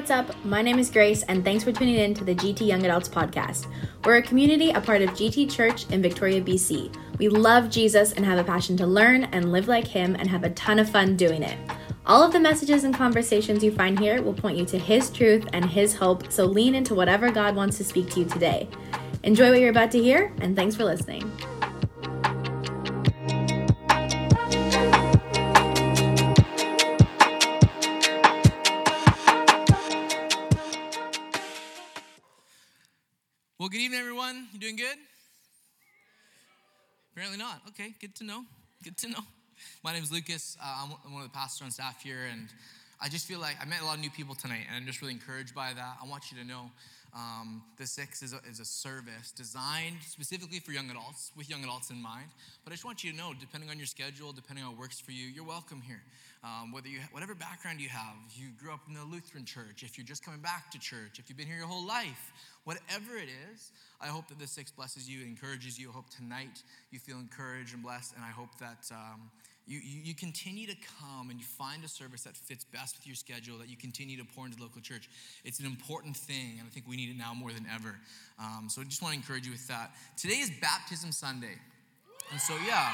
What's up? My name is Grace, and thanks for tuning in to the GT Young Adults podcast. We're a community, a part of GT Church in Victoria, BC. We love Jesus and have a passion to learn and live like Him and have a ton of fun doing it. All of the messages and conversations you find here will point you to His truth and His hope, so lean into whatever God wants to speak to you today. Enjoy what you're about to hear, and thanks for listening. Evening, everyone. You doing good? Apparently not. Okay, good to know. Good to know. My name is Lukas. Uh, I'm one of the pastors on staff here, and I just feel like I met a lot of new people tonight, and I'm just really encouraged by that. I want you to know um, the Six is a, is a service designed specifically for young adults, with young adults in mind. But I just want you to know, depending on your schedule, depending on what works for you, you're welcome here. Um, whether you, whatever background you have, you grew up in the Lutheran church, if you're just coming back to church, if you've been here your whole life, whatever it is, I hope that the Six blesses you, encourages you. I hope tonight you feel encouraged and blessed, and I hope that um, you, you, continue to come and you find a service that fits best with your schedule, that you continue to pour into the local church. It's an important thing, and I think we need it now more than ever. Um, so I just want to encourage you with that. Today is Baptism Sunday. And so, yeah,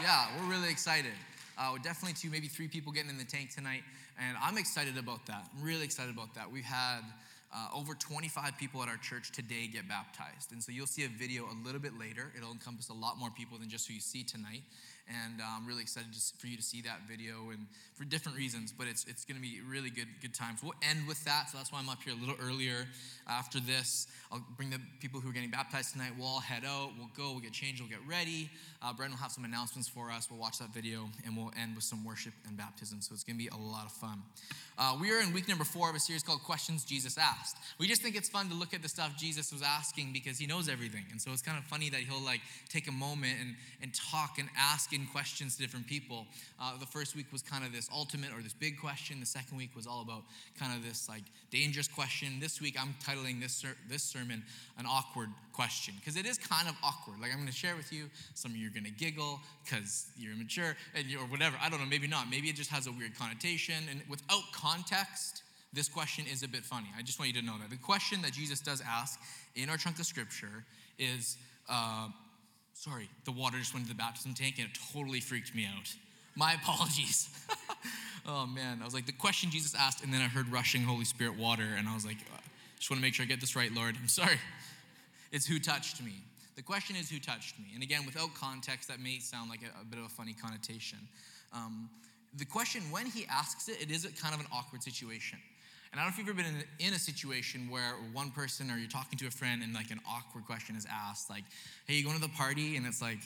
yeah, we're really excited. Uh, definitely two, maybe three people getting in the tank tonight, and I'm excited about that. I'm really excited about that. We've had uh, over 25 people at our church today get baptized. And so you'll see a video a little bit later. It'll encompass a lot more people than just who you see tonight. And uh, I'm really excited to, for you to see that video and for different reasons, but it's, it's going to be really good, good times. We'll end with that, so that's why I'm up here a little earlier. After this, I'll bring the people who are getting baptized tonight. We'll all head out, we'll go, we'll get changed, we'll get ready. Uh, Brendan will have some announcements for us. We'll watch that video, and we'll end with some worship and baptism, so it's going to be a lot of fun. Uh, we are in week number four of a series called Questions Jesus Asked. We just think it's fun to look at the stuff Jesus was asking because he knows everything. And so it's kind of funny that he'll like take a moment and, and talk and ask in questions to different people. Uh, the first week was kind of this ultimate or this big question. The second week was all about kind of this like dangerous question. This week I'm titling this, ser- this sermon an awkward question because it is kind of awkward. Like I'm going to share with you. Some of you are going to giggle because you're immature and you're, or whatever. I don't know. Maybe not. Maybe it just has a weird connotation. And without context, this question is a bit funny. I just want you to know that. The question that Jesus does ask in our chunk of scripture is uh, sorry, the water just went into the baptism tank and it totally freaked me out. My apologies. oh man, I was like, the question Jesus asked, and then I heard rushing Holy Spirit water, and I was like, uh, just want to make sure I get this right, Lord. I'm sorry. It's who touched me. The question is who touched me. And again, without context, that may sound like a, a bit of a funny connotation. Um, the question, when he asks it, it is kind of an awkward situation. And I don't know if you've ever been in, a situation where one person or you're talking to a friend and like an awkward question is asked, like, hey, you going to the party? And it's like,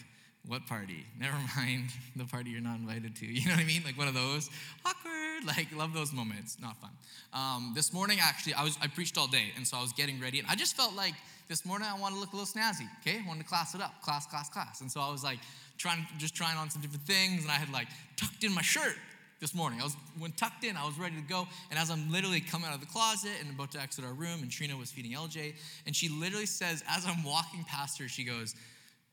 what party? Never mind the party you're not invited to. You know what I mean? Like one of those awkward. Like love those moments. Not fun. Um, this morning, actually, I was I preached all day, and so I was getting ready, and I just felt like this morning I wanted to look a little snazzy. Okay, I wanted to class it up, class, class, class. And so I was like trying, just trying on some different things, and I had like tucked in my shirt this morning. I was when tucked in, I was ready to go. And as I'm literally coming out of the closet and about to exit our room, and Trina was feeding LJ, and she literally says, as I'm walking past her, she goes,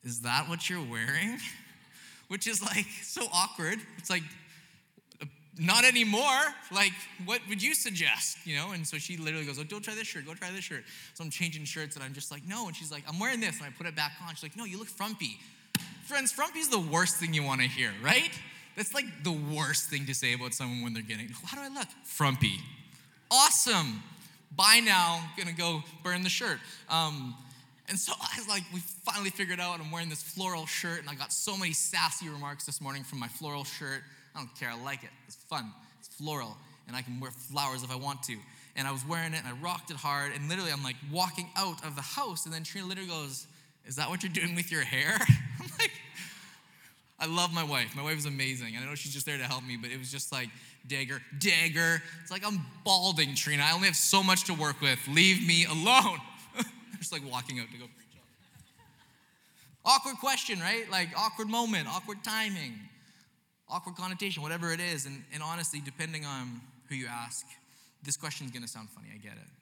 Is that what you're wearing? Which is like so awkward. It's like, uh, not anymore. Like, what would you suggest? You know? And so she literally goes, Oh, don't try this shirt, go try this shirt. So I'm changing shirts and I'm just like, No. And she's like, I'm wearing this. And I put it back on. She's like, No, you look frumpy. Friends, frumpy is the worst thing you want to hear, right? That's like the worst thing to say about someone when they're getting, how do I look? Frumpy. Awesome. Bye now. Gonna go burn the shirt. Um, and so I was like, we finally figured out I'm wearing this floral shirt, and I got so many sassy remarks this morning from my floral shirt. I don't care, I like it. It's fun. It's floral, and I can wear flowers if I want to. And I was wearing it, and I rocked it hard, and literally I'm like walking out of the house, and then Trina literally goes, Is that what you're doing with your hair? I'm like, I love my wife. My wife is amazing. I know she's just there to help me, but it was just like, dagger, dagger. It's like I'm balding, Trina. I only have so much to work with. Leave me alone. just like walking out to go preach. Awkward question, right? Like awkward moment, awkward timing, awkward connotation, whatever it is. And, and honestly, depending on who you ask, this question is going to sound funny. I get it.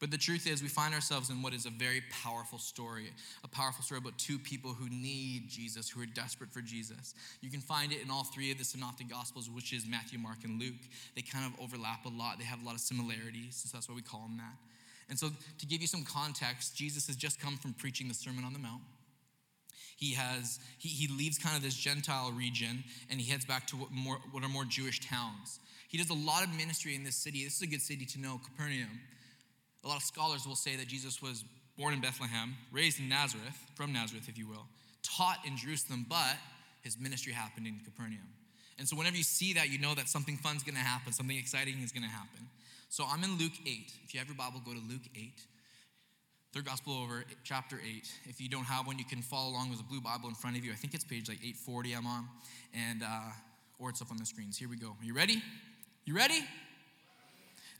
But the truth is, we find ourselves in what is a very powerful story, a powerful story about two people who need Jesus, who are desperate for Jesus. You can find it in all three of the Synoptic Gospels, which is Matthew, Mark, and Luke. They kind of overlap a lot, they have a lot of similarities, so that's why we call them that. And so, to give you some context, Jesus has just come from preaching the Sermon on the Mount. He has he, he leaves kind of this Gentile region and he heads back to what, more, what are more Jewish towns. He does a lot of ministry in this city. This is a good city to know, Capernaum. A lot of scholars will say that Jesus was born in Bethlehem, raised in Nazareth, from Nazareth, if you will, taught in Jerusalem, but his ministry happened in Capernaum. And so whenever you see that, you know that something fun's gonna happen, something exciting is gonna happen. So I'm in Luke 8. If you have your Bible, go to Luke 8. Third gospel over, chapter 8. If you don't have one, you can follow along with a blue Bible in front of you. I think it's page like 840 I'm on, and uh, or it's up on the screens. Here we go. Are you ready? You ready?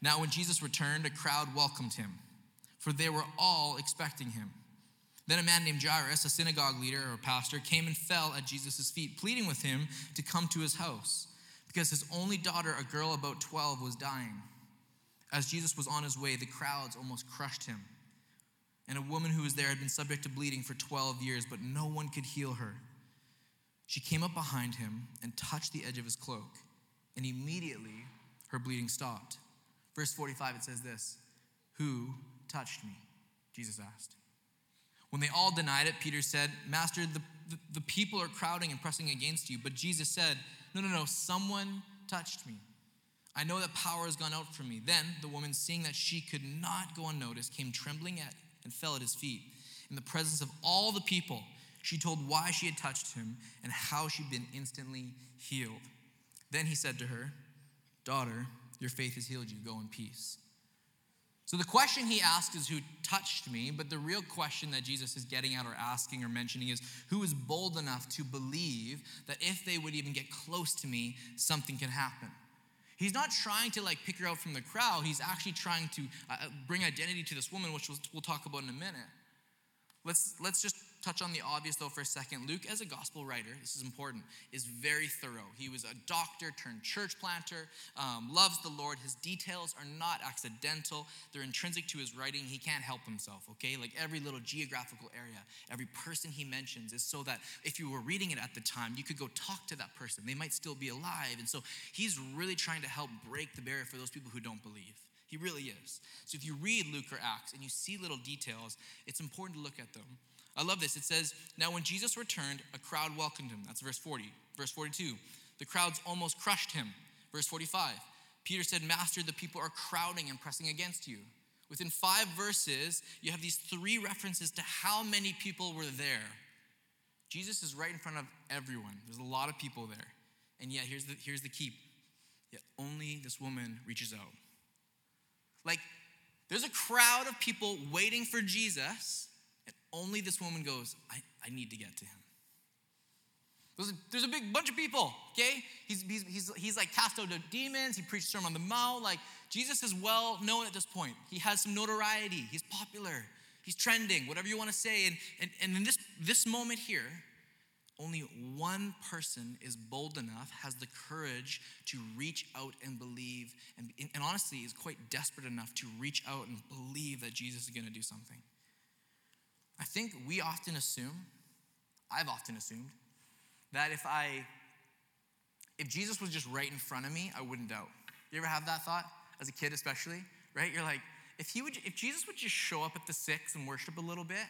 Now, when Jesus returned, a crowd welcomed him, for they were all expecting him. Then a man named Jairus, a synagogue leader or pastor, came and fell at Jesus' feet, pleading with him to come to his house, because his only daughter, a girl about 12, was dying. As Jesus was on his way, the crowds almost crushed him. And a woman who was there had been subject to bleeding for 12 years, but no one could heal her. She came up behind him and touched the edge of his cloak, and immediately her bleeding stopped. Verse 45, it says this Who touched me? Jesus asked. When they all denied it, Peter said, Master, the, the, the, people are crowding and pressing against you. But Jesus said, No, no, no, someone touched me. I know that power has gone out from me. Then the woman, seeing that she could not go unnoticed, came trembling at and fell at his feet. In the presence of all the people, she told why she had touched him and how she'd been instantly healed. Then he said to her, Daughter, your faith has healed you. Go in peace. So the question he asks is who touched me, but the real question that Jesus is getting at or asking or mentioning is who is bold enough to believe that if they would even get close to me, something can happen. He's not trying to like pick her out from the crowd. He's actually trying to uh, bring identity to this woman, which we'll, we'll talk about in a minute. Let's, let's just touch on the obvious though for a second. Luke, as a gospel writer, this is important, is very thorough. He was a doctor turned church planter, um, loves the Lord. His details are not accidental, they're intrinsic to his writing. He can't help himself, okay? Like every little geographical area, every person he mentions is so that if you were reading it at the time, you could go talk to that person. They might still be alive. And so he's really trying to help break the barrier for those people who don't believe. He really is. So if you read Luke or Acts and you see little details, it's important to look at them. I love this. It says, Now when Jesus returned, a crowd welcomed him. That's verse 40. Verse 42, the crowds almost crushed him. Verse 45, Peter said, Master, the people are crowding and pressing against you. Within five verses, you have these three references to how many people were there. Jesus is right in front of everyone. There's a lot of people there. And yet, here's the, here's the key. Yet only this woman reaches out. Like, there's a crowd of people waiting for Jesus, and only this woman goes, I, I need to get to him. There's a, there's a big bunch of people, okay? He's, he's, he's, he's like cast out demons, he preached Sermon on the Mount. Like, Jesus is well known at this point. He has some notoriety, he's popular, he's trending, whatever you want to say. And, and, and in this, this moment here, only one person is bold enough, has the courage to reach out and believe, and, and honestly is quite desperate enough to reach out and believe that Jesus is going to do something. I think we often assume, I've often assumed, that if I, if Jesus was just right in front of me, I wouldn't doubt. You ever have that thought as a kid, especially? Right? You're like, if he would, if Jesus would just show up at the six and worship a little bit,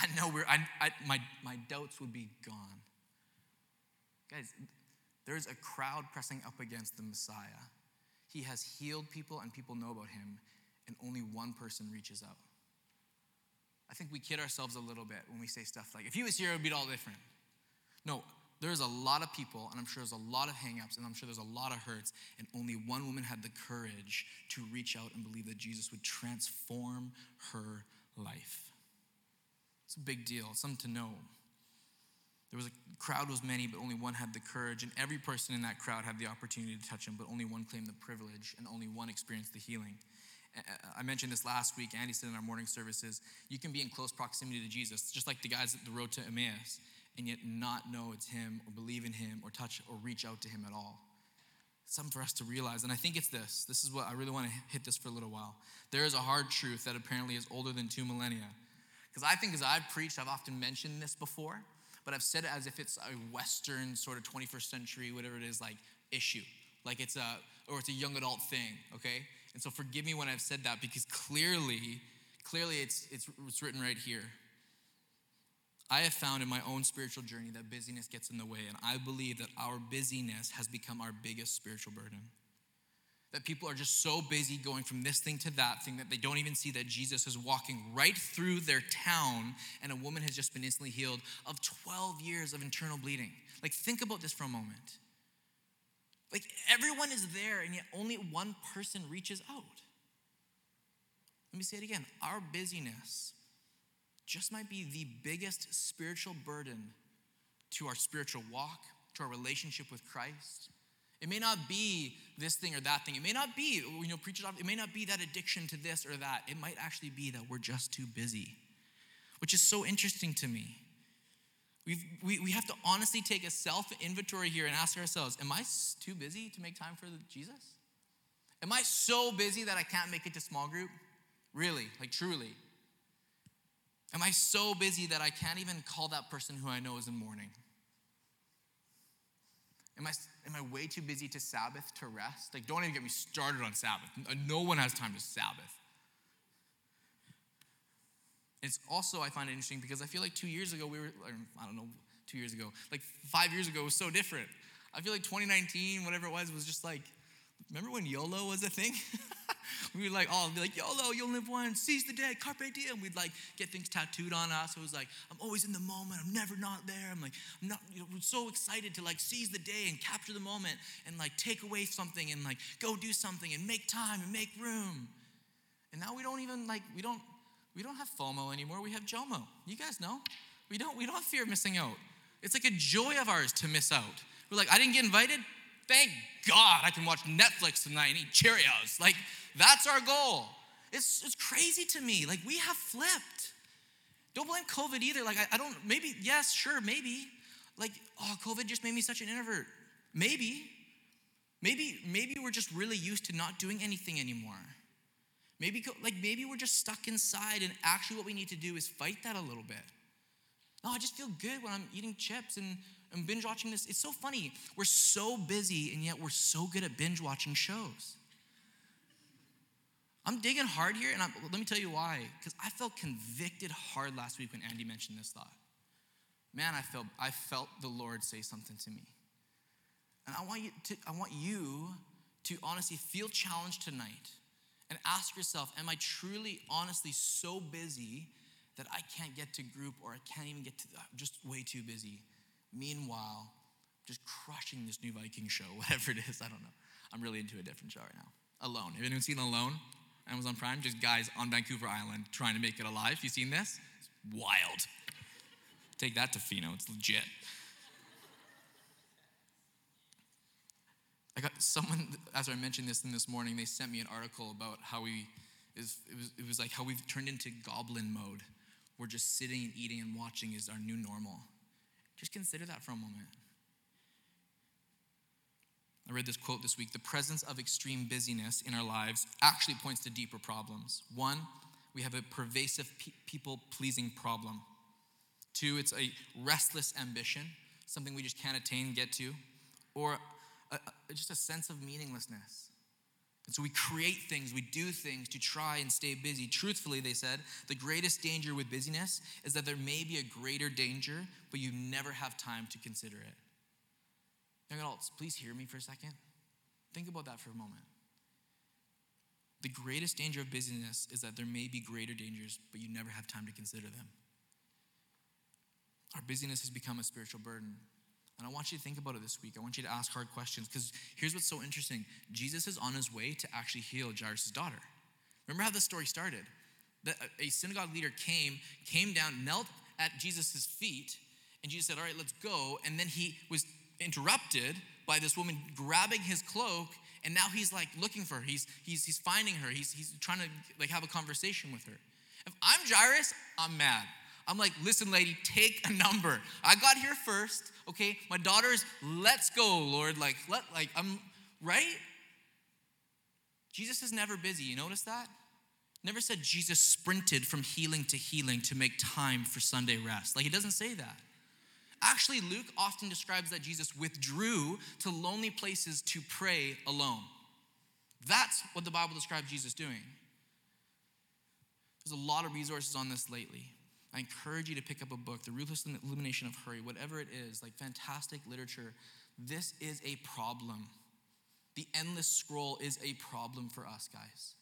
I know we're, I, I, my, my doubts would be gone. Guys, there's a crowd pressing up against the Messiah. He has healed people and people know about him, and only one person reaches out. I think we kid ourselves a little bit when we say stuff like, if he was here, it would be all different. No, there's a lot of people, and I'm sure there's a lot of hangups, and I'm sure there's a lot of hurts, and only one woman had the courage to reach out and believe that Jesus would transform her life. It's a big deal, something to know. There was a crowd was many, but only one had the courage, and every person in that crowd had the opportunity to touch him, but only one claimed the privilege, and only one experienced the healing. I mentioned this last week. Andy said in our morning services, you can be in close proximity to Jesus, just like the guys at the road to Emmaus, and yet not know it's him, or believe in him, or touch or reach out to him at all. something for us to realize. And I think it's this. This is what I really want to hit this for a little while. There is a hard truth that apparently is older than two millennia. Because I think as I've preached, I've often mentioned this before, but I've said it as if it's a Western sort of 21st century, whatever it is, like issue. Like it's a, or it's a young adult thing, okay? And so forgive me when I've said that because clearly, clearly it's, it's, it's written right here. I have found in my own spiritual journey that busyness gets in the way, and I believe that our busyness has become our biggest spiritual burden. That people are just so busy going from this thing to that thing that they don't even see that Jesus is walking right through their town and a woman has just been instantly healed of 12 years of internal bleeding. Like, think about this for a moment. Like, everyone is there, and yet only one person reaches out. Let me say it again. Our busyness just might be the biggest spiritual burden to our spiritual walk, to our relationship with Christ. It may not be this thing or that thing. It may not be, you know, preachers, it may not be that addiction to this or that. It might actually be that we're just too busy, which is so interesting to me. We've, we, we have to honestly take a self inventory here and ask ourselves Am I too busy to make time for Jesus? Am I so busy that I can't make it to small group? Really, like truly. Am I so busy that I can't even call that person who I know is in mourning? Am I, am I way too busy to Sabbath, to rest? Like, don't even get me started on Sabbath. Uh, no one has time to Sabbath. It's also, I find it interesting because I feel like two years ago, we were, I don't know, two years ago, like five years ago was so different. I feel like 2019, whatever it was, was just like, remember when YOLO was a thing? we would like all be like, YOLO, you'll live once, seize the day, carpe diem. We'd like get things tattooed on us. it was like, I'm always in the moment. I'm never not there. I'm like, I'm not, you know, we're so excited to like seize the day and capture the moment and like take away something and like go do something and make time and make room. And now we don't even like, we don't, we don't have FOMO anymore. We have JOMO. You guys know. We don't, we don't fear missing out. It's like a joy of ours to miss out. We're like, I didn't get invited. Thank God I can watch Netflix tonight and eat Cheerios. Like, that's our goal. It's, it's crazy to me. Like, we have flipped. Don't blame COVID either. Like, I, I don't, maybe, yes, sure, maybe. Like, oh, COVID just made me such an introvert. Maybe. Maybe, maybe we're just really used to not doing anything anymore. Maybe, like, maybe we're just stuck inside, and actually, what we need to do is fight that a little bit. No, I just feel good when I'm eating chips and I'm binge watching this. It's so funny. We're so busy, and yet we're so good at binge watching shows. I'm digging hard here, and I'm, let me tell you why. Because I felt convicted hard last week when Andy mentioned this thought. Man, I felt I felt the Lord say something to me, and I want you to I want you to honestly feel challenged tonight, and ask yourself: Am I truly, honestly, so busy that I can't get to group, or I can't even get to? I'm just way too busy. Meanwhile, just crushing this new Viking show, whatever it is. I don't know. I'm really into a different show right now. Alone. Have anyone seen Alone? Amazon Prime, just guys on Vancouver Island trying to make it alive. You seen this? It's wild. Take that Tofino, it's legit. I got someone, as I mentioned this in this morning, they sent me an article about how we, is, it, was, it was like how we've turned into goblin mode. We're just sitting and eating and watching is our new normal. Just consider that for a moment. I read this quote this week the presence of extreme busyness in our lives actually points to deeper problems. One, we have a pervasive pe- people pleasing problem. Two, it's a restless ambition, something we just can't attain, get to. Or a, a, just a sense of meaninglessness. And so we create things, we do things to try and stay busy. Truthfully, they said, the greatest danger with busyness is that there may be a greater danger, but you never have time to consider it. Young adults, please hear me for a second. Think about that for a moment. The greatest danger of busyness is that there may be greater dangers, but you never have time to consider them. Our busyness has become a spiritual burden. And I want you to think about it this week. I want you to ask hard questions because here's what's so interesting Jesus is on his way to actually heal Jairus' daughter. Remember how the story started? That a synagogue leader came, came down, knelt at Jesus' feet, and Jesus said, All right, let's go. And then he was interrupted by this woman grabbing his cloak and now he's like looking for her he's he's, he's finding her he's, he's trying to like have a conversation with her if i'm jairus i'm mad i'm like listen lady take a number i got here first okay my daughters let's go lord like let like i'm right? Jesus is never busy. You notice that? Never said Jesus sprinted from healing to healing to make time for Sunday rest. Like, he doesn't say that. Actually, Luke often describes that Jesus withdrew to lonely places to pray alone. That's what the Bible describes Jesus doing. There's a lot of resources on this lately. I encourage you to pick up a book, The Ruthless Elimination of Hurry, whatever it is, like fantastic literature. This is a problem. The endless scroll is a problem for us, guys.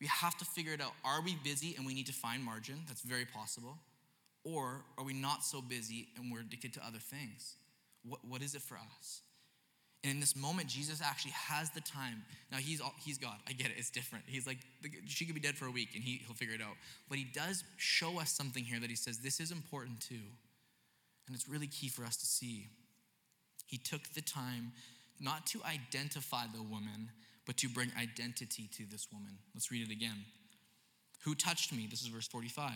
We have to figure it out. Are we busy and we need to find margin? That's very possible. Or are we not so busy and we're addicted to other things? What, what is it for us? And in this moment, Jesus actually has the time. Now, he's, all, he's God. I get it. It's different. He's like, she could be dead for a week and he, he'll figure it out. But he does show us something here that he says, this is important too. And it's really key for us to see. He took the time not to identify the woman, but to bring identity to this woman. Let's read it again. Who touched me? This is verse 45.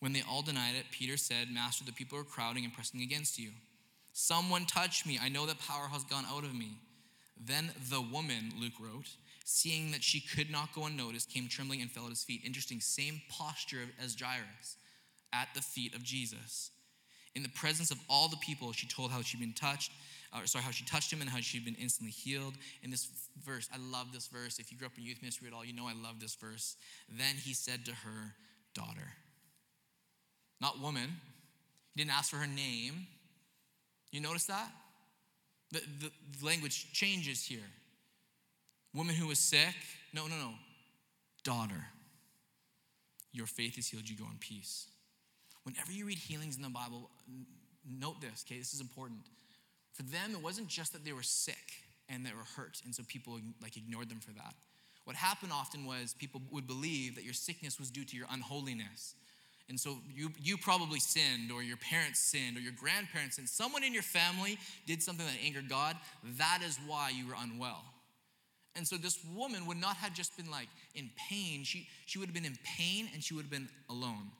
When they all denied it, Peter said, Master, the people are crowding and pressing against you. Someone touched me. I know that power has gone out of me. Then the woman, Luke wrote, seeing that she could not go unnoticed, came trembling and fell at his feet. Interesting, same posture as Jairus at the feet of Jesus. In the presence of all the people, she told how she'd been touched, or sorry, how she touched him and how she'd been instantly healed. In this verse, I love this verse. If you grew up in youth ministry at all, you know I love this verse. Then he said to her, Daughter. Not woman. He didn't ask for her name. You notice that? The, the, language changes here. Woman who was sick. No, no, no. Daughter. Your faith is healed. You go in peace. Whenever you read healings in the Bible, note this, okay? This is important. For them, it wasn't just that they were sick and they were hurt, and so people like ignored them for that. What happened often was people would believe that your sickness was due to your unholiness. And so you, you probably sinned, or your parents sinned, or your grandparents sinned. Someone in your family did something that angered God. That is why you were unwell. And so this woman would not have just been like in pain, she, she would have been in pain and she would have been alone,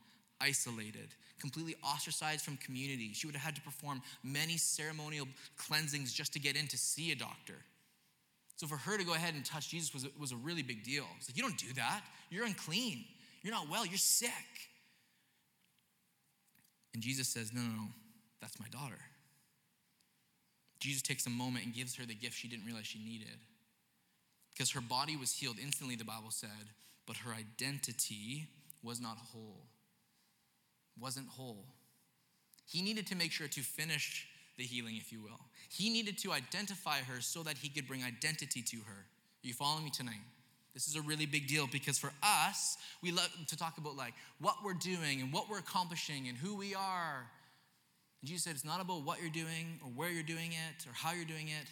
isolated, completely ostracized from community. She would have had to perform many ceremonial cleansings just to get in to see a doctor. So for her to go ahead and touch Jesus was, was a really big deal. It's like, you don't do that. You're unclean. You're not well. You're sick. And Jesus says, No, no, no, that's my daughter. Jesus takes a moment and gives her the gift she didn't realize she needed. Because her body was healed instantly, the Bible said, but her identity was not whole. Wasn't whole. He needed to make sure to finish the healing, if you will. He needed to identify her so that he could bring identity to her. Are you following me tonight? This is a really big deal because for us, we love to talk about like what we're doing and what we're accomplishing and who we are. And Jesus said it's not about what you're doing or where you're doing it or how you're doing it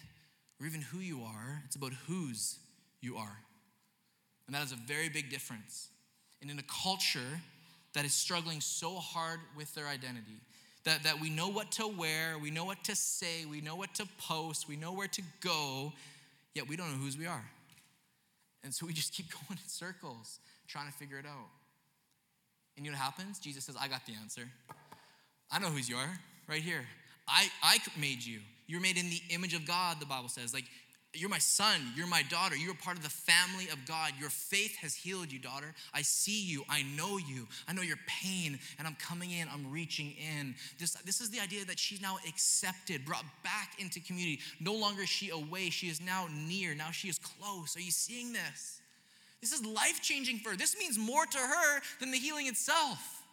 or even who you are. It's about whose you are. And that is a very big difference. And in a culture that is struggling so hard with their identity, that, that we know what to wear, we know what to say, we know what to post, we know where to go, yet we don't know whose we are. And so we just keep going in circles, trying to figure it out. And you know what happens? Jesus says, I got the answer. I know whose you are, right here. I, I made you. You're made in the image of God, the Bible says. Like, you're my son. You're my daughter. You're part of the family of God. Your faith has healed you, daughter. I see you. I know you. I know your pain. And I'm coming in. I'm reaching in. This, this is the idea that she's now accepted, brought back into community. No longer is she away. She is now near. Now she is close. Are you seeing this? This is life changing for her. This means more to her than the healing itself.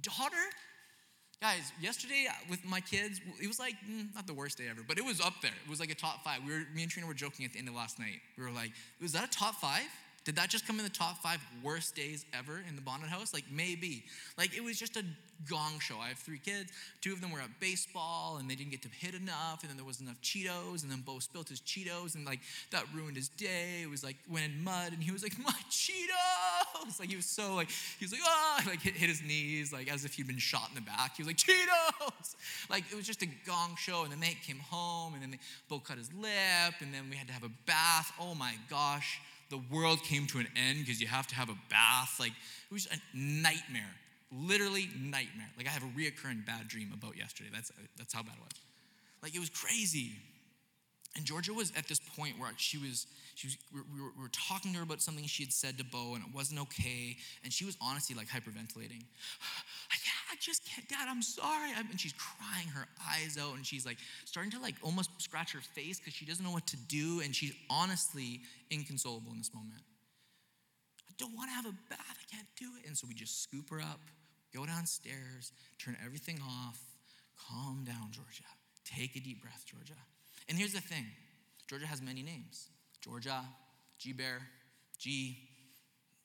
Daughter, Guys, yesterday with my kids, it was like mm, not the worst day ever, but it was up there. It was like a top five. We were, me and Trina were joking at the end of last night. We were like, was that a top five? Did that just come in the top five worst days ever in the Bonnett house? Like, maybe. Like, it was just a gong show. I have three kids. Two of them were at baseball and they didn't get to hit enough. And then there wasn't enough Cheetos. And then Bo spilled his Cheetos and, like, that ruined his day. It was like, went in mud and he was like, my Cheetos. Like, he was so, like, he was like, ah, like, hit, hit his knees, like, as if he'd been shot in the back. He was like, Cheetos. Like, it was just a gong show. And then they came home and then they, Bo cut his lip. And then we had to have a bath. Oh my gosh the world came to an end because you have to have a bath. Like, it was a nightmare. Literally nightmare. Like, I have a reoccurring bad dream about yesterday. That's, that's how bad it was. Like, it was crazy. And Georgia was at this point where she was, she was we, were, we were talking to her about something she had said to Bo, and it wasn't okay. And she was honestly like hyperventilating. I, ah, I just can't, Dad, I'm sorry. And she's crying her eyes out, and she's like starting to like almost scratch her face because she doesn't know what to do. And she's honestly inconsolable in this moment. I don't want to have a bath. I can't do it. And so we just scoop her up, go downstairs, turn everything off. Calm down, Georgia. Take a deep breath, Georgia. And here's the thing Georgia has many names Georgia, G Bear, G,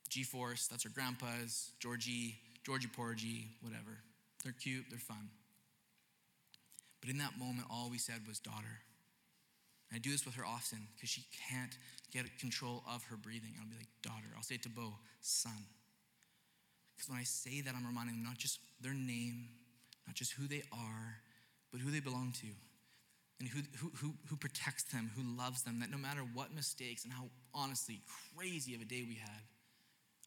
G Force, that's her grandpa's, Georgie, Georgie Porgy, whatever. They're cute, they're fun. But in that moment, all we said was daughter. And I do this with her often because she can't get control of her breathing. I'll be like, daughter. I'll say it to Bo, son. Because when I say that, I'm reminding them not just their name, not just who they are, but who they belong to and who, who, who, who protects them, who loves them, that no matter what mistakes and how honestly crazy of a day we had,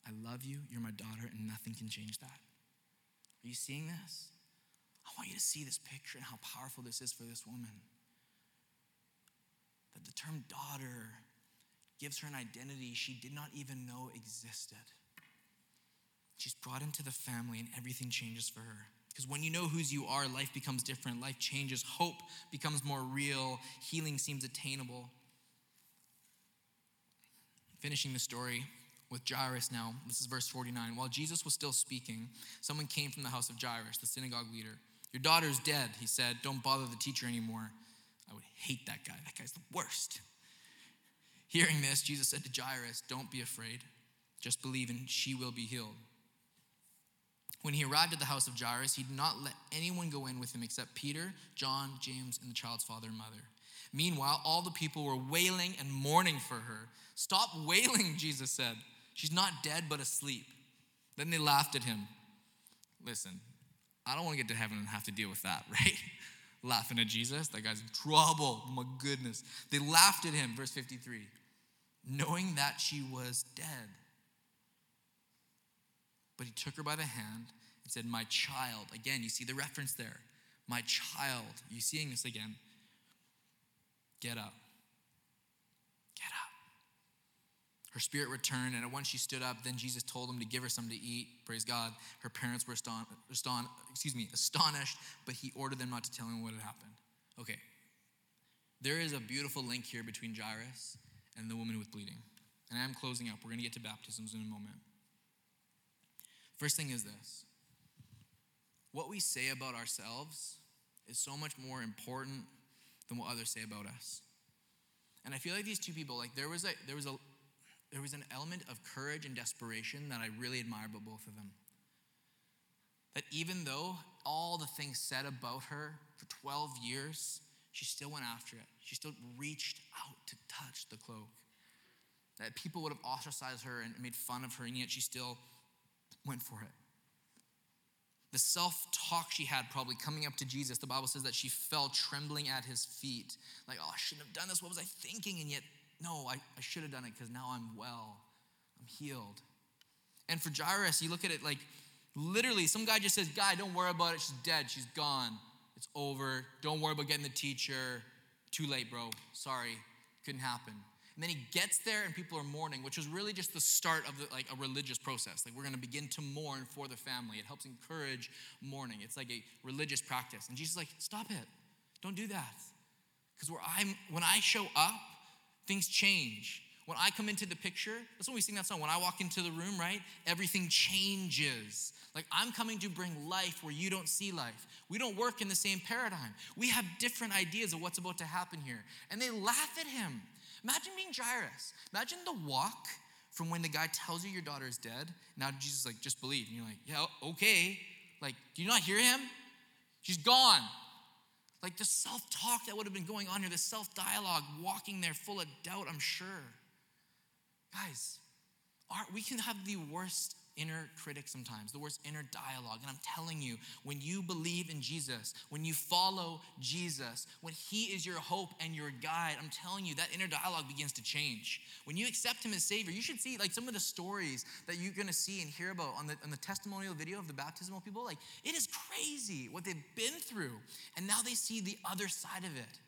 I love you, you're my daughter, and nothing can change that. Are you seeing this? I want you to see this picture and how powerful this is for this woman. That the term daughter gives her an identity she did not even know existed. She's brought into the family, and everything changes for her. Because when you know whose you are, life becomes different, life changes, hope becomes more real, healing seems attainable. Finishing the story with Jairus now. This is verse 49. While Jesus was still speaking, someone came from the house of Jairus, the synagogue leader. Your daughter is dead, he said. Don't bother the teacher anymore. I would hate that guy. That guy's the worst. Hearing this, Jesus said to Jairus, Don't be afraid. Just believe and she will be healed. When he arrived at the house of Jairus, he did not let anyone go in with him except Peter, John, James, and the child's father and mother. Meanwhile, all the people were wailing and mourning for her. Stop wailing, Jesus said. She's not dead, but asleep. Then they laughed at him. Listen, I don't want to get to heaven and have to deal with that, right? Laughing at Jesus, that guy's in trouble. Oh my goodness. They laughed at him, verse 53, knowing that she was dead. But he took her by the hand and said, My child. Again, you see the reference there. My child. You seeing this again? Get up. Get up. Her spirit returned, and at once she stood up, then Jesus told him to give her something to eat. Praise God. Her parents were aston- aston- excuse me, astonished, but he ordered them not to tell him what had happened. Okay. There is a beautiful link here between Jairus and the woman with bleeding. And I am closing up. We're going to get to baptisms in a moment. First thing is this what we say about ourselves is so much more important than what others say about us. And I feel like these two people, like there was a there was a there was an element of courage and desperation that I really admire about both of them. That even though all the things said about her for 12 years, she still went after it. She still reached out to touch the cloak. That people would have ostracized her and made fun of her, and yet she still went for it. The self talk she had, probably coming up to Jesus, the Bible says that she fell trembling at his feet. Like, oh, I shouldn't have done this. What was I thinking? And yet, no, I, I should have done it because now I'm well, I'm healed. And for Jairus, you look at it like literally, some guy just says, Guy, don't worry about it. She's dead. She's gone. It's over. Don't worry about getting the teacher. Too late, bro. Sorry. Couldn't happen. And then he gets there and people are mourning, which was really just the start of the, like a religious process. Like we're going to begin to mourn for the family. It helps encourage mourning. It's like a religious practice. And Jesus is like, stop it. Don't do that. Because where I'm when I show up, things change. When I come into the picture, that's when we sing that song. When I walk into the room, right? Everything changes. Like I'm coming to bring life where you don't see life. We don't work in the same paradigm. We have different ideas of what's about to happen here. And they laugh at him. Imagine being Jairus. Imagine the walk from when the guy tells you your daughter is dead. Now Jesus is like, just believe. And you're like, yeah, okay. Like, do you not hear him? She's gone. Like the self talk that would have been going on here, the self dialogue, walking there full of doubt, I'm sure. Guys, our, we can have the worst inner critic sometimes, the worst inner dialogue. And I'm telling you, when you believe in Jesus, when you follow Jesus, when He is your hope and your guide, I'm telling you, that inner dialogue begins to change. When you accept Him as Savior, you should see like some of the stories that you're gonna see and hear about on the, on the testimonial video of the baptismal people. Like, it is crazy what they've been through. And now they see the other side of it.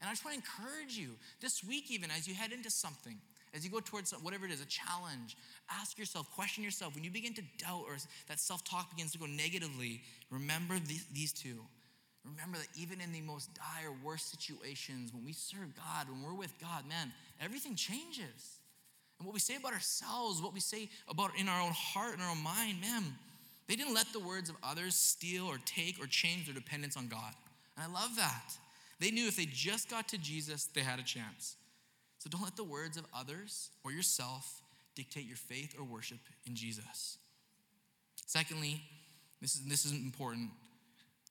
And I just want to encourage you this week, even as you head into something, as you go towards whatever it is, a challenge, ask yourself, question yourself. When you begin to doubt or that self talk begins to go negatively, remember these, these two. Remember that even in the most dire, worst situations, when we serve God, when we're with God, man, everything changes. And what we say about ourselves, what we say about in our own heart and our own mind, man, they didn't let the words of others steal or take or change their dependence on God. And I love that. They knew if they just got to Jesus, they had a chance. So don't let the words of others or yourself dictate your faith or worship in Jesus. Secondly, this is, this is important.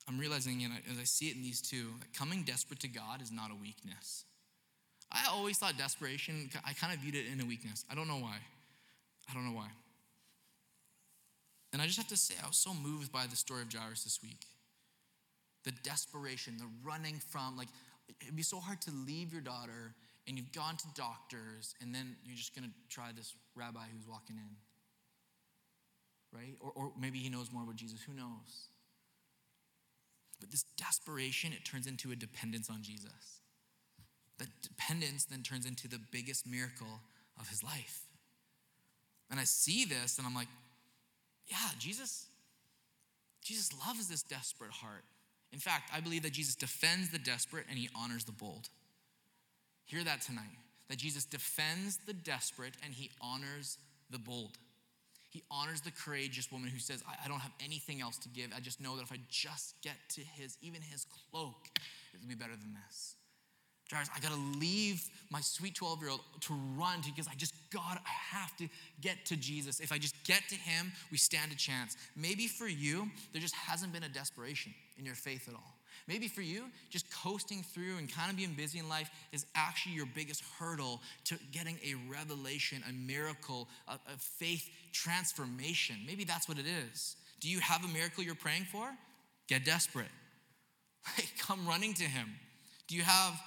I'm realizing, and as I see it in these two, that coming desperate to God is not a weakness. I always thought desperation, I kind of viewed it in a weakness. I don't know why. I don't know why. And I just have to say, I was so moved by the story of Jairus this week. The desperation, the running from, like, it'd be so hard to leave your daughter and you've gone to doctors and then you're just gonna try this rabbi who's walking in. Right? Or, or maybe he knows more about Jesus. Who knows? But this desperation, it turns into a dependence on Jesus. That dependence then turns into the biggest miracle of his life. And I see this and I'm like, yeah, Jesus, Jesus loves this desperate heart. In fact, I believe that Jesus defends the desperate and he honors the bold. Hear that tonight that Jesus defends the desperate and he honors the bold. He honors the courageous woman who says, I, don't have anything else to give. I just know that if I just get to his, even his cloak, it'll be better than this. Jairus, I gotta leave my sweet 12 year old to run because I just got, I have to get to Jesus. If I just get to him, we stand a chance. Maybe for you, there just hasn't been a desperation in your faith at all. Maybe for you, just coasting through and kind of being busy in life is actually your biggest hurdle to getting a revelation, a miracle, a, a faith transformation. Maybe that's what it is. Do you have a miracle you're praying for? Get desperate. come running to him. Do you have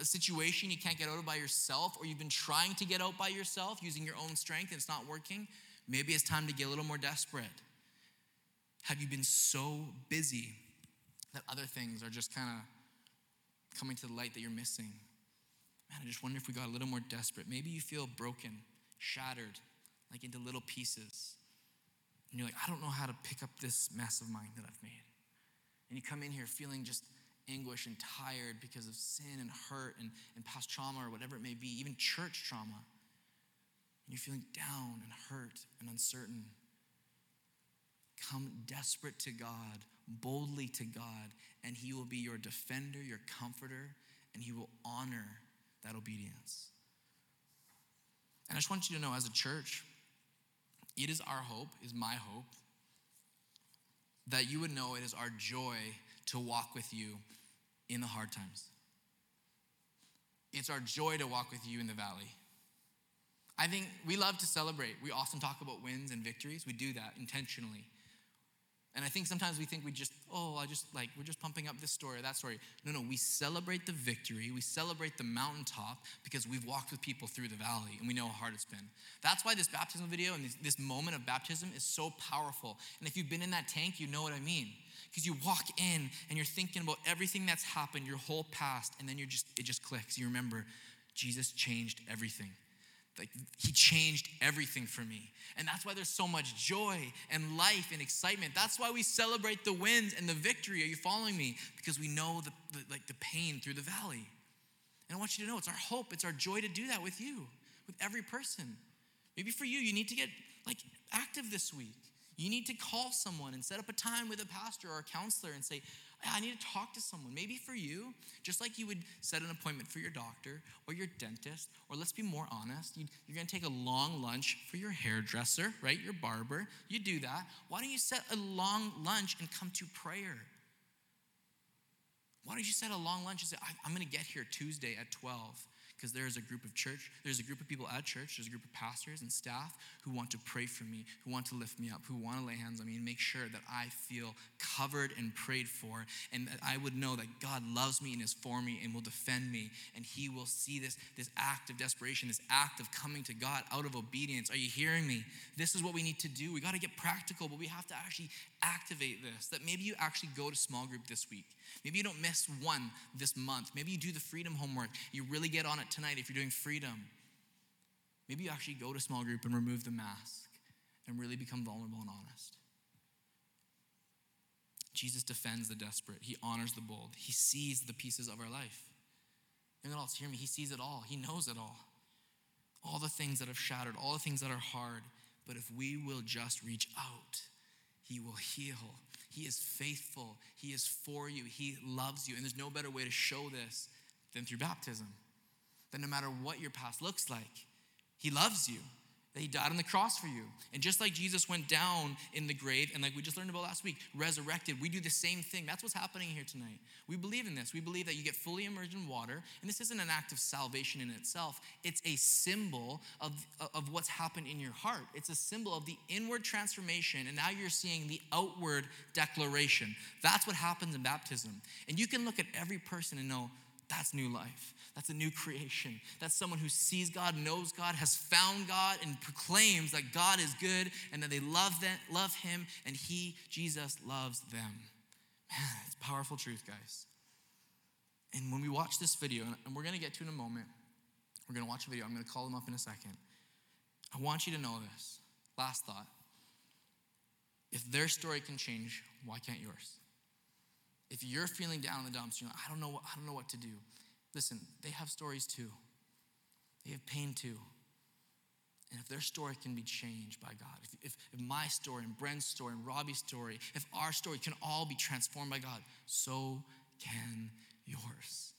a situation you can't get out of by yourself, or you've been trying to get out by yourself using your own strength and it's not working? Maybe it's time to get a little more desperate. Have you been so busy that other things are just kind of coming to the light that you're missing. Man, I just wonder if we got a little more desperate. Maybe you feel broken, shattered, like into little pieces. And you're like, I don't know how to pick up this mess of mine that I've made. And you come in here feeling just anguish and tired because of sin and hurt and, and past trauma or whatever it may be, even church trauma. And you're feeling down and hurt and uncertain. Come desperate to God, boldly to God, and He will be your defender, your comforter, and He will honor that obedience. And I just want you to know, as a church, it is our hope, is my hope, that you would know it is our joy to walk with you in the hard times. It's our joy to walk with you in the valley. I think we love to celebrate. We often talk about wins and victories. We do that intentionally. And I think sometimes we think we just, oh, I just like, we're just pumping up this story or that story. No, no, we celebrate the victory. We celebrate the mountaintop because we've walked with people through the valley and we know how hard it's been. That's why this baptism video and this, moment of baptism is so powerful. And if you've been in that tank, you know what I mean. Because you walk in and you're thinking about everything that's happened, your whole past, and then you're just, it just clicks. You remember, Jesus changed everything. Like he changed everything for me. And that's why there's so much joy and life and excitement. That's why we celebrate the wins and the victory. Are you following me? Because we know the, the, like the pain through the valley. And I want you to know it's our hope, it's our joy to do that with you, with every person. Maybe for you, you need to get like active this week. You need to call someone and set up a time with a pastor or a counselor and say, I need to talk to someone. Maybe for you, just like you would set an appointment for your doctor or your dentist, or let's be more honest, you, are going to take a long lunch for your hairdresser, right? Your barber. You do that. Why don't you set a long lunch and come to prayer? Why don't you set a long lunch and say, I'm going to get here Tuesday at 12? Because there's a group of church, there's a group of people at church, there's a group of pastors and staff who want to pray for me, who want to lift me up, who want to lay hands on me and make sure that I feel covered and prayed for, and that I would know that God loves me and is for me and will defend me, and He will see this, this act of desperation, this act of coming to God out of obedience. Are you hearing me? This is what we need to do. We got to get practical, but we have to actually activate this. That maybe you actually go to small group this week. Maybe you don't miss one this month. Maybe you do the freedom homework. You really get on it tonight if you're doing freedom. Maybe you actually go to small group and remove the mask and really become vulnerable and honest. Jesus defends the desperate. He honors the bold. He sees the pieces of our life. Young adults, hear me. He sees it all. He knows it all. All the things that have shattered, all the things that are hard. But if we will just reach out, He will heal. He is faithful. He is for you. He loves you. And there's no better way to show this than through baptism. That no matter what your past looks like, He loves you that he died on the cross for you. And just like Jesus went down in the grave, and like we just learned about last week, resurrected, we do the same thing. That's what's happening here tonight. We believe in this. We believe that you get fully immersed in water, and this isn't an act of salvation in itself, it's a symbol of, of what's happened in your heart. It's a symbol of the inward transformation, and now you're seeing the outward declaration. That's what happens in baptism. And you can look at every person and know that's new life. That's a new creation. That's someone who sees God, knows God, has found God, and proclaims that God is good and that they love them, love Him, and He, Jesus, loves them. Man, it's powerful truth, guys. And when we watch this video, and we're gonna get to in a moment, we're gonna watch a video. I'm gonna call them up in a second. I want you to know this. Last thought. If their story can change, why can't yours? If you're feeling down in the dumps, you're like, I don't know, I don't know what to do. Listen, they have stories too. They have pain too. And if their story can be changed by God, if, if, if, my story and Brent's story and Robbie's story, if our story can all be transformed by God, so can yours.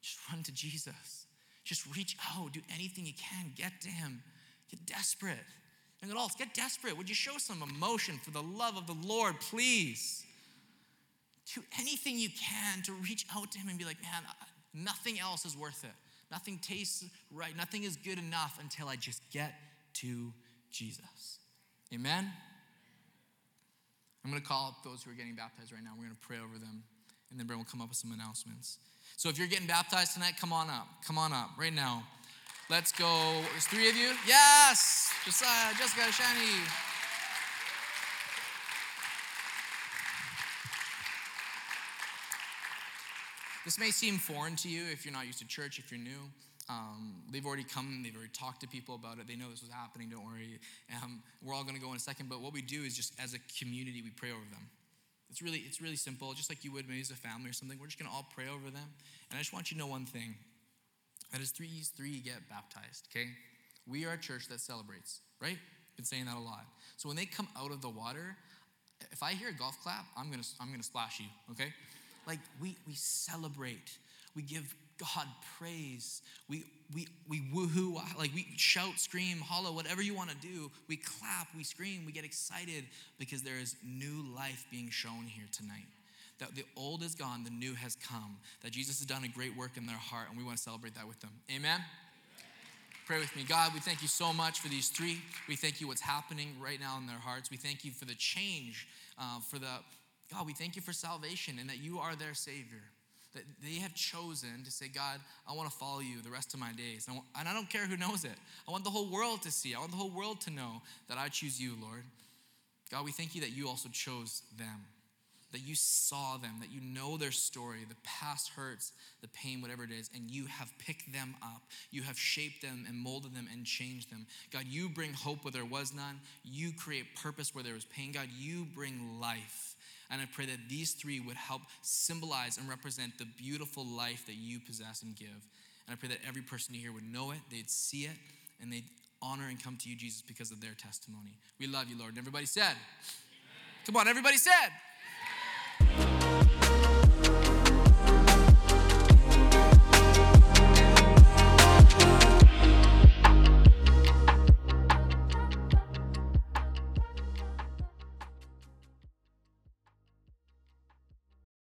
Just run to Jesus. Just reach out. Do anything you can. Get to Him. Get desperate. And adults, get desperate. Would you show some emotion for the love of the Lord, please? Do anything you can to reach out to Him and be like, man, Nothing else is worth it. Nothing tastes right. Nothing is good enough until I just get to Jesus. Amen? I'm going to call up those who are getting baptized right now. We're going to pray over them, and then Brent will come up with some announcements. So if you're getting baptized tonight, come on up. Come on up right now. Let's go. There's three of you? Yes! Josiah, Jessica, Shani. This may seem foreign to you if you're not used to church, if you're new. Um, they've already come, they've already talked to people about it. They know this was happening, don't worry. Um, we're all going to go in a second, but what we do is just as a community, we pray over them. It's really, it's really simple, just like you would maybe as a family or something. We're just going to all pray over them. And I just want you to know one thing that is three, three get baptized, okay? We are a church that celebrates, right? Been saying that a lot. So when they come out of the water, if I hear a golf clap, I'm gonna, I'm gonna splash you, okay? Like we, we celebrate. We give God praise. We, we, we woohoo, like we shout, scream, hollow, whatever you want to do. We clap, we scream, we get excited because there is new life being shown here tonight. That the old is gone, the new has come. That Jesus has done a great work in their heart, and we want to celebrate that with them. Amen? Pray with me. God, we thank you so much for these three. We thank you what's happening right now in their hearts. We thank you for the change, uh, for the God, we thank you for salvation and that you are their Savior. That they have chosen to say, God, I want to follow you the rest of my days. And I, don't care who knows it. I want the whole world to see. I want the whole world to know that I choose you, Lord. God, we thank you that you also chose them, that you saw them, that you know their story, the past hurts, the pain, whatever it is, and you have picked them up. You have shaped them and molded them and changed them. God, you bring hope where there was none. You create purpose where there was pain. God, you bring life. And I pray that these three would help symbolize and represent the beautiful life that you possess and give. And I pray that every person here would know it, they'd see it, and they'd honor and come to you, Jesus, because of their testimony. We love you, Lord. And everybody said, Amen. Come on, everybody said, Amen.